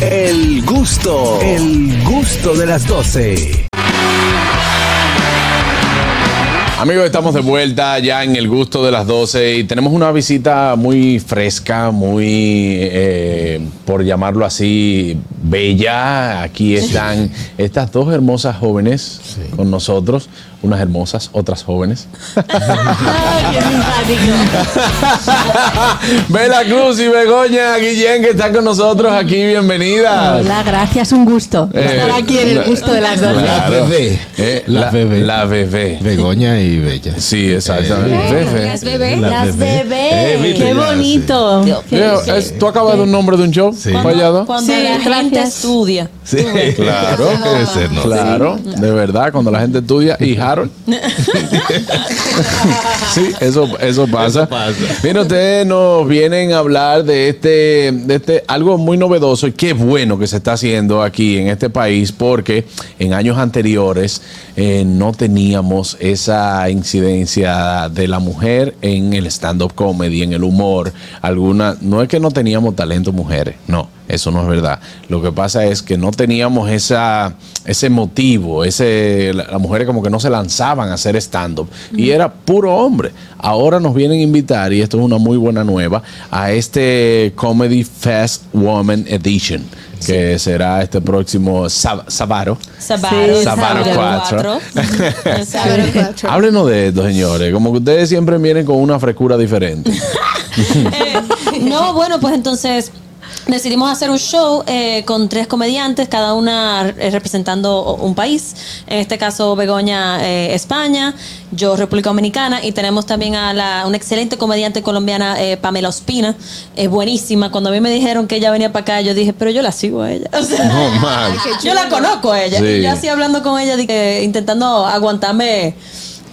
El gusto, el gusto de las 12. Amigos, estamos de vuelta ya en el gusto de las 12 y tenemos una visita muy fresca, muy, eh, por llamarlo así, bella. Aquí están estas dos hermosas jóvenes con nosotros, unas hermosas, otras jóvenes. Bela Cruz y Begoña Guillén que están con nosotros aquí, bienvenidas. Hola, gracias, un gusto Eh, estar aquí en el gusto de las dos. Claro. bebé. Eh, La la, bebé. La bebé. Begoña y Bella. Sí, exactamente. Bebé. Las bebés. La Las bebé. bebés, Eh, viste, qué bonito. ¿Tú acabas de un nombre de un show? Sí. ¿Fallado? Cuando Sí, la gente gracias. estudia. Sí, Claro. Debe ser, ¿no? Claro, de verdad, cuando la gente estudia y Harold. sí, eso, eso pasa. Eso pasa. Mira, ustedes nos vienen a hablar de este, de este, algo muy novedoso y qué bueno que se está haciendo aquí en este país, porque en años anteriores eh, no teníamos esa incidencia de la mujer en el stand-up comedy, en el humor. Alguna, no es que no teníamos talento mujeres, no. Eso no es verdad. Lo que pasa es que no teníamos esa, ese motivo, ese, la- las mujeres como que no se lanzaban a hacer stand-up y era puro hombre. Ahora nos vienen a invitar, y esto es una muy buena nueva, a este Comedy Fest Woman Edition, que será este próximo sab- sábado. Sabaro, Sí, Sabaro Sabaro 4. Sabaro 4. Háblenos de esto, señores. Como que ustedes siempre vienen con una frescura diferente. Eh, no, bueno, pues entonces decidimos hacer un show eh, con tres comediantes, cada una eh, representando un país. En este caso, Begoña, eh, España, yo, República Dominicana, y tenemos también a la, una excelente comediante colombiana, eh, Pamela Ospina. Es buenísima. Cuando a mí me dijeron que ella venía para acá, yo dije, pero yo la sigo a ella. O sea, No, mal. yo la conozco a ella. Sí. Y yo así hablando con ella, que, intentando aguantarme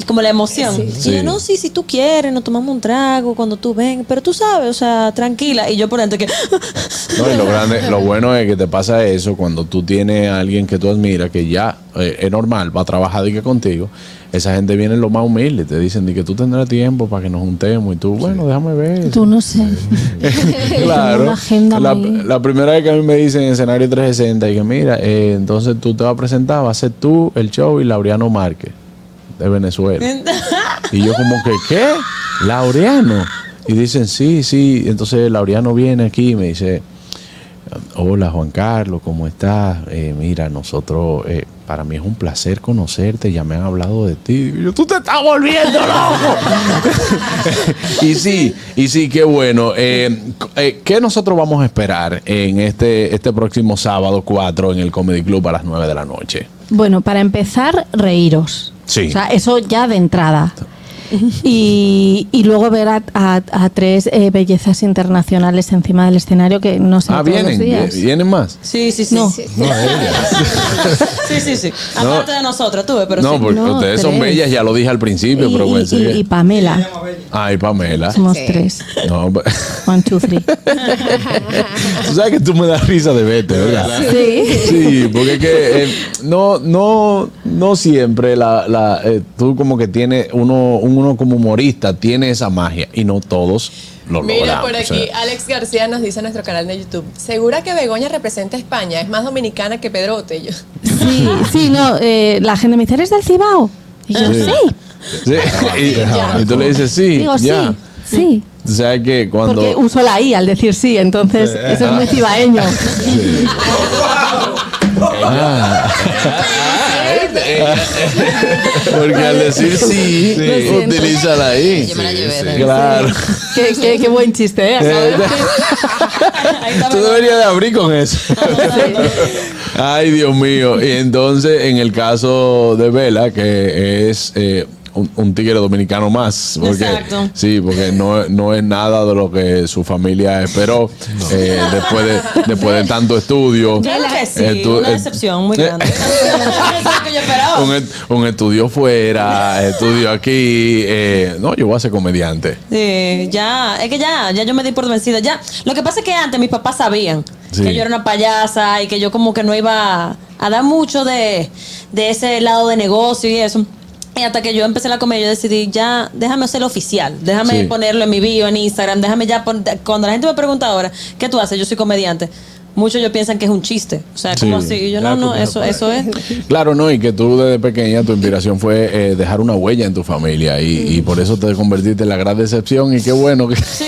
como la emoción. Y Sí. ella, no, sí, si tú quieres, nos tomamos un trago cuando tú ven, pero tú sabes, o sea, tranquila. Y yo por dentro que... No, y lo grande, lo bueno es que te pasa eso cuando tú tienes a alguien que tú admiras, que ya eh, es normal, va a trabajar y que contigo. Esa gente viene lo más humilde, te dicen de que tú tendrás tiempo para que nos juntemos y tú, bueno, déjame ver. Tú no sé. claro. La, la primera vez que a mí me dicen en escenario 360 y que mira, eh, entonces tú te vas a presentar, va a ser tú, el show y Laureano Márquez de Venezuela. y yo como que, ¿qué? Laureano. Y dicen, sí, sí. Entonces Laureano viene aquí y me dice, hola Juan Carlos, ¿cómo estás? Eh, mira, nosotros, eh, para mí es un placer conocerte, ya me han hablado de ti. Y yo, tú te estás volviendo loco. y sí, y sí, qué bueno. Eh, eh, ¿Qué nosotros vamos a esperar en este, este próximo sábado 4 en el Comedy Club a las 9 de la noche? Bueno, para empezar, reíros. O sea, eso ya de entrada. Y, y luego ver a, a- a tres eh, bellezas internacionales encima del escenario que no sé Ah, todos vienen, los días. vienen más. Sí, sí, sí. No. Sí, No, ella. sí, sí. No. Aparte de nosotros, tuve, pero no, sí. porque No, ustedes son tres. bellas, ya lo dije al principio, Y, pero y- bueno, sí. y- y Pamela. Ay, Pamela. Somos tres. No, One, two, three. tú sabes que tú me das risa de vete, ¿verdad? Sí. Sí, porque es que eh, no, no, no siempre la, la, eh, tú como que tienes uno, uno como humorista tiene esa magia y no todos lo Mira logramos. por o aquí, sea. Alex García nos dice en nuestro canal de YouTube, ¿segura que Begoña representa a España? Es más dominicana que Pedrote. Yo, Sí, sí, no. eh, la gente me dice, ¿eres del Cibao? Y yo, Sí. sí. Sí, y, y tú le dices sí, Digo, ya. sí, sí. O sea que cuando Porque uso la I al decir sí, entonces eso es muy cibaeño. porque al decir sí, utiliza la I. Yo me la llevé de- Claro. qué, qué- qué buen chiste, ¿eh? Tú deberías de abrir con eso. Ay, Dios mío. Y entonces, en el caso de Vela, que es eh, un, un tigre dominicano más. Porque, Exacto. Sí, porque no, no es nada de lo que su familia esperó eh, después, de, después de tanto estudio. Claro que sí, Estu- una eh, decepción muy grande. Yo esperaba. un, estudio fuera, estudio aquí. eh, no, yo voy a ser comediante. Sí, ya, es que ya, ya yo me di por vencida. Ya, lo que pasa es que antes mis papás sabían Sí. que yo era una payasa y que yo como que no iba a dar mucho de, de ese lado de negocio y eso. Y hasta que yo empecé la comedia, yo decidí ya, déjame hacerlo oficial, déjame Sí. ponerlo en mi bio, en Instagram, déjame ya, cuando la gente me pregunta ahora, ¿qué tú haces? Yo soy comediante. muchos ellos piensan que es un chiste. O sea, como Sí. así. Y yo, no, no, eso, eso es. Claro, no, y que tú desde pequeña tu inspiración fue eh, dejar una huella en tu familia y, y por eso te convertiste en la gran decepción y qué bueno que... Sí,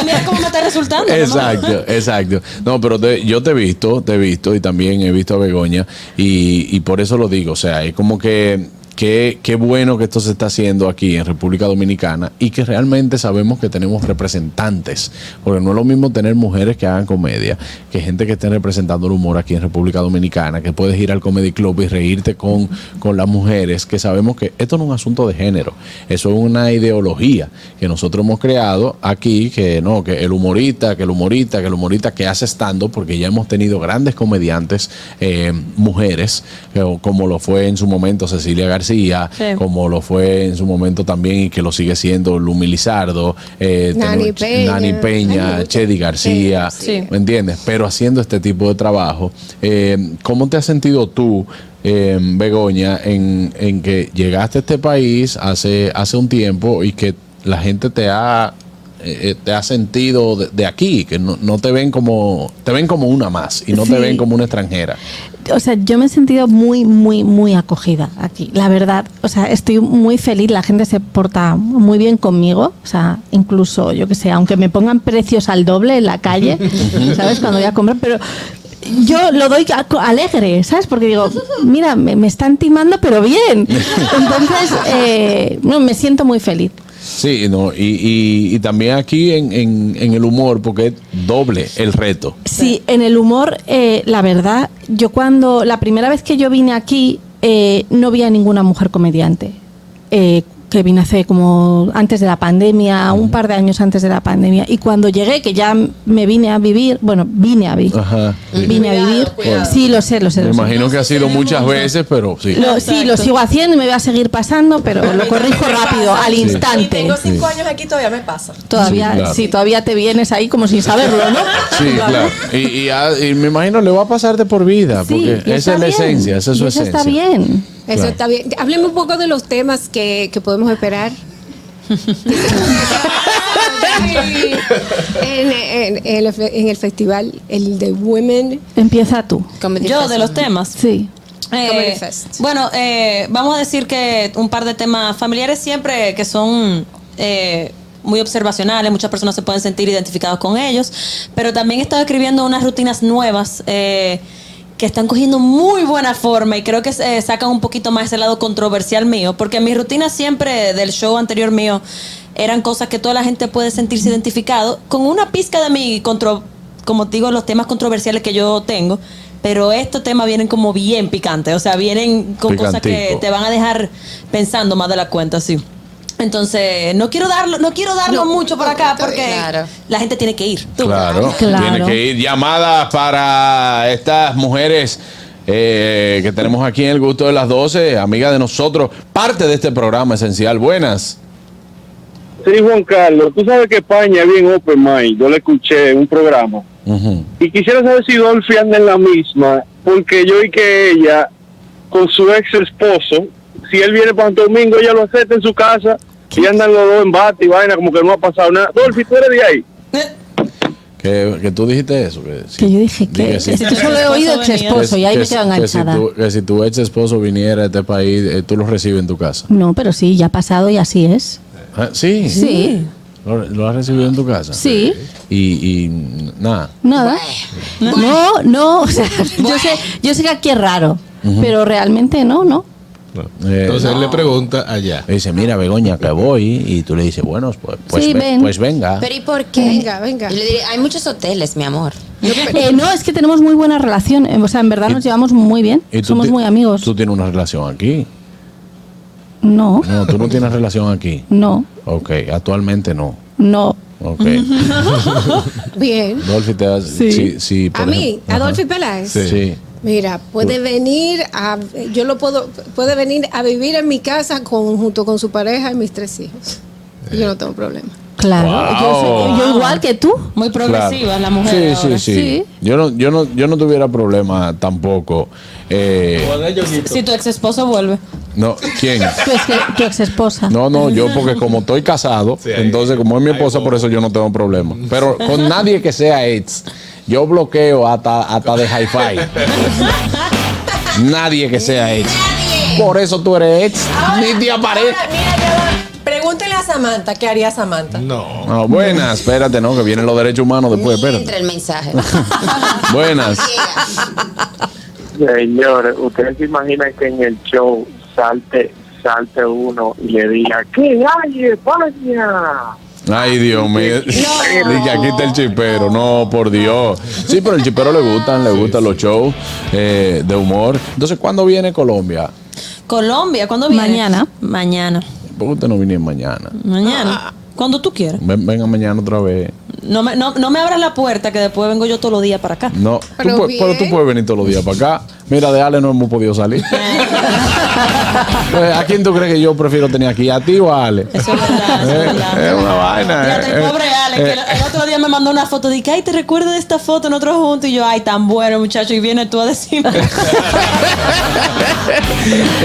y mira cómo me está resultando. ¿no? Exacto, exacto. No, pero te- yo te he visto, te he visto y también he visto a Begoña y, y por eso lo digo, o sea, es como que qué qué bueno que esto se está haciendo aquí en República Dominicana y que realmente sabemos que tenemos representantes, porque no es lo mismo tener mujeres que hagan comedia, que gente que esté representando el humor aquí en República Dominicana, que puedes ir al Comedy Club y reírte con, con las mujeres, que sabemos que esto no es un asunto de género, eso es una ideología que nosotros hemos creado aquí, que no, que el humorista, que el humorista, que el humorista que hace estando, porque ya hemos tenido grandes comediantes eh, mujeres, como lo fue en su momento Cecilia García, Sí. como lo fue en su momento también y que lo sigue siendo Lumi Lizardo, eh, Nani tenemos Peña. Nani Peña, Chedi García, Sí. ¿me entiendes? Pero haciendo este tipo de trabajo, eh, ¿cómo te has sentido tú? eh, Begoña, en, en que llegaste a este país hace, hace un tiempo y que la gente te ha eh, te ha sentido de, de aquí, que no, no te ven como te ven como una más y no te ven como una extranjera. O sea, yo me he sentido muy, muy, muy acogida aquí. La verdad, o sea, estoy muy feliz. La gente se porta muy bien conmigo. O sea, incluso, yo que sé, aunque me pongan precios al doble en la calle, ¿sabes? Cuando voy a comprar, pero yo lo doy alegre, ¿sabes? Porque digo, mira, me, me están timando, pero bien. Entonces, eh, no, me siento muy feliz. Sí, no, y, y, y también aquí en, en, en el humor, porque es doble el reto. Sí, en el humor, eh, la verdad, yo cuando la primera vez que yo vine aquí eh, no vi a ninguna mujer comediante. Eh, que vine hace como antes de la pandemia, un par de años antes de la pandemia. Y cuando llegué, que ya me vine a vivir, bueno, vine a vivir. Ajá. Vine a vivir. cuidado. Sí, lo sé, lo sé. Me lo sé. imagino que ha sido muchas veces, pero sí. Lo- sí, lo sigo haciendo y me voy a seguir pasando, pero lo corrijo rápido, al Y instante. tengo cinco años aquí, todavía me pasa. Todavía, Sí, claro. sí, todavía te vienes ahí como sin saberlo, ¿no? Sí, claro. Y, y a- y me imagino le va a pasar de por vida, Sí, porque esa es la bien. esencia, esa es su Y eso esencia. está bien. Eso Claro. está bien. Hábleme un poco de los temas que, que podemos esperar. en, en- en el, fe- en el festival, el de Women Empieza tú. Comedy Yo, Fest. de los temas. Sí. Eh, Comedy Fest. Bueno, eh, vamos a decir que un par de temas familiares siempre que son eh, muy observacionales, muchas personas se pueden sentir identificados con ellos, pero también he estado escribiendo unas rutinas nuevas eh, que están cogiendo muy buena forma y creo que eh, sacan un poquito más ese lado controversial mío, porque mis rutinas siempre del show anterior mío eran cosas que toda la gente puede sentirse identificado con una pizca de mi contro como digo, los temas controversiales que yo tengo. Pero estos temas vienen como bien picantes, o sea, vienen con cosas que te van a dejar pensando más de la cuenta, sí. Entonces, no quiero darlo, no quiero darlo mucho por acá porque Claro. la gente tiene que ir. Tú. Claro, Claro. tiene que ir llamadas para estas mujeres eh, que tenemos aquí en el gusto de las 12, amiga de nosotros, parte de este programa esencial. Buenas. Sí, Juan Carlos, tú sabes que España es bien open mind. Yo le escuché en un programa. Y quisiera saber si Dolphy anda en la misma, porque yo y que ella, con su ex esposo, si él viene para Santo Domingo, ella lo acepta en su casa y andan los dos en bate y vaina, como que no ha pasado nada. Dolphy, tú eres de ahí. Que, que tú dijiste eso. Que, sí. Que yo dije que, Dije sí. si yo solo he oído ex esposo y ahí Que- me quedo que si enganchada. tu- que si tu ex esposo viniera a este país, eh, tú lo recibes en tu casa. No, pero sí, ya ha pasado y así es. Ah, Sí. Sí, ¿Lo, lo has recibido en tu casa? sí, Y, y nada. nada. No, no, o sea, yo sé, yo sé que aquí es raro, pero realmente no, no. Eh, Entonces él le pregunta allá. le dice, mira, Begoña, que voy. Y tú le dices, bueno, pues, pues, Sí, ve- ven. pues venga. Pero ¿y por qué? Venga, venga. Le diré, hay muchos hoteles, mi amor. Eh, no, es que tenemos muy buena relación, eh, o sea, en verdad nos llevamos muy bien, Y somos muy amigos. Tú tienes una relación aquí. No, No, tú no tienes relación aquí. no, Ok, actualmente no. no. Ok. Bien. Dolphy, te das. Sí. Sí. sí, por A mí, ejemplo. Adolfi Ajá. Peláez. Sí. Mira, puede venir a, yo lo puedo, puede venir a vivir en mi casa con, junto con su pareja y mis tres hijos. Y yo no tengo problema. Claro, Wow. yo, soy- yo igual que tú. Muy progresiva Claro. la mujer. Sí, sí, ahora. sí, Sí. Yo no, yo no, yo no tuviera problema tampoco. Eh, Si tu ex esposo vuelve. no, ¿quién? Tu ex, tu ex esposa. No, no, yo porque como estoy casado, Sí, entonces como es mi esposa, por eso yo no tengo problema. Pero con nadie que sea ex, Yo bloqueo hasta, hasta de hi-fi. Nadie que sea ex. Por eso tú eres ex. Ni te aparece. Pregúntele a Samantha qué haría Samantha. No. No, buenas, espérate, no, que vienen los derechos humanos después, Ni espérate. entra el mensaje. Buenas. Señores, ustedes se imaginan que en el show salte, salte uno y le diga, ¿qué hay, España? Ay, Dios mío. Dije, aquí está el chipero. No, por Dios. Sí, pero el chipero le gustan, le gustan los shows eh, de humor. Entonces, ¿cuándo viene Colombia? Colombia, ¿cuándo viene? Mañana. Mañana. ¿Por qué usted no viene mañana? Mañana. Cuando tú quieras. Ven- venga mañana otra vez. No me, no, no me abras la puerta que después vengo yo todos los días para acá. No, tú Pero puedes- bien. pero tú puedes venir todos los días para acá. Mira, de Ale no hemos podido salir. Pues, ¿A quién tú crees que yo prefiero tener aquí? ¿A ti o a Ale? Eso es verdad, eso es Eh, verdad. es una vaina. Fíjate, el eh, pobre Ale, que eh, el, el otro día me mandó una foto de que, ay, te recuerdo de esta foto nosotros juntos. Y yo, ay, tan bueno, muchacho. Y viene tú a decirme.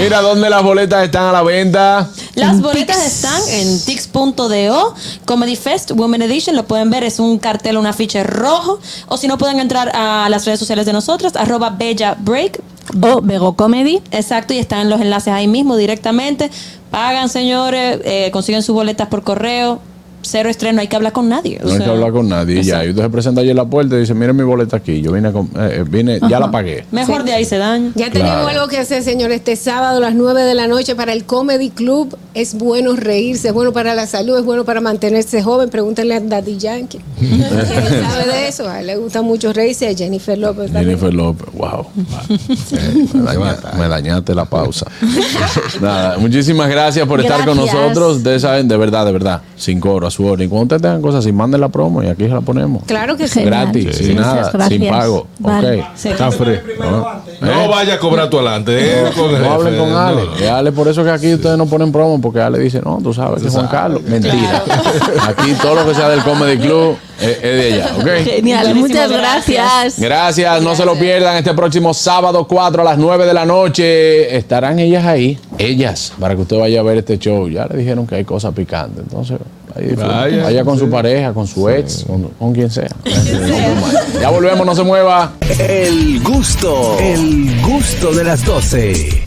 Mira, ¿dónde las boletas están a la venta? Las bolitas están en tix.do, Comedy Fest, Women Edition, lo pueden ver, es un cartel, un afiche rojo, o si no pueden entrar a las redes sociales de nosotros, arroba Bella Break, O Bego Comedy. exacto, y están los enlaces ahí mismo directamente. Pagan, señores, eh, consiguen sus boletas por correo, cero estreno, hay que hablar con nadie. o No hay que hablar con nadie. y Ya, y usted se presenta allí en la puerta y dice, miren mi boleta aquí. Yo vine, a eh, eh, vine ya la pagué. Mejor de ahí se daña. Ya Claro. tenemos algo que hacer, señor. Este sábado a las 9 de la noche para el Comedy Club. Es bueno reírse, es bueno para la salud, es bueno para mantenerse joven. Pregúntenle a Daddy Yankee. Él sabe de eso. A él le gusta mucho reírse. A Jennifer López también. Jennifer López, wow. Eh, me, daña- me dañaste la pausa. Nada, muchísimas gracias por estar con nosotros. Ustedes saben, de verdad, de verdad, sin coro, a su orden. Y cuando ustedes tengan cosas así, manden la promo y aquí se la ponemos. Claro que sí. Gratis, Sí. sin nada, gracias. sin pago. Vale. Ok. Sí. Está free. ¿no? No ¿Eh? vaya a cobrar tu adelante. eh, con No hablen con no, Ale. no. Que Ale, por eso que aquí ustedes no ponen promo, porque Ale dice, no, tú sabes que Juan Carlos. Mentira. Aquí todo lo que sea del Comedy Club es, de allá, ¿ok? Genial, muchas gracias. gracias. Gracias, no se lo pierdan este próximo sábado 4 a las 9 de la noche. Estarán ellas ahí, ellas, para que usted vaya a ver este show. Ya le dijeron que hay cosas picantes, entonces. Vaya, vaya con su pareja, con su ex, con, con quien sea. Ya volvemos, no se mueva. El gusto, el gusto de las 12.